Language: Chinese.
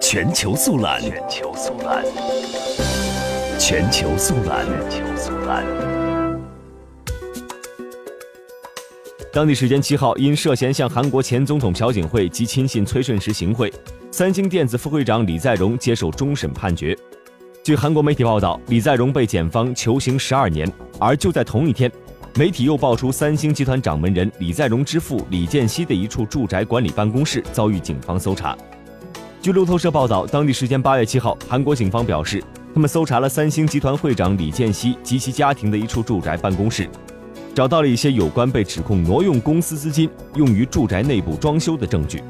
全球速览，全球速览，全球速览，全球速览。当地时间七号，因涉嫌向韩国前总统朴槿惠及亲信崔顺实行贿，三星电子副会长李在镕接受终审判决。据韩国媒体报道，李在镕被检方求刑十二年。而就在同一天，媒体又爆出三星集团掌门人李在镕之父李健熙的一处住宅管理办公室遭遇警方搜查。据路透社报道，当地时间八月七号，韩国警方表示，他们搜查了三星集团会长李健熙及其家庭的一处住宅办公室。找到了一些有关被指控挪用公司资金用于住宅内部装修的证据。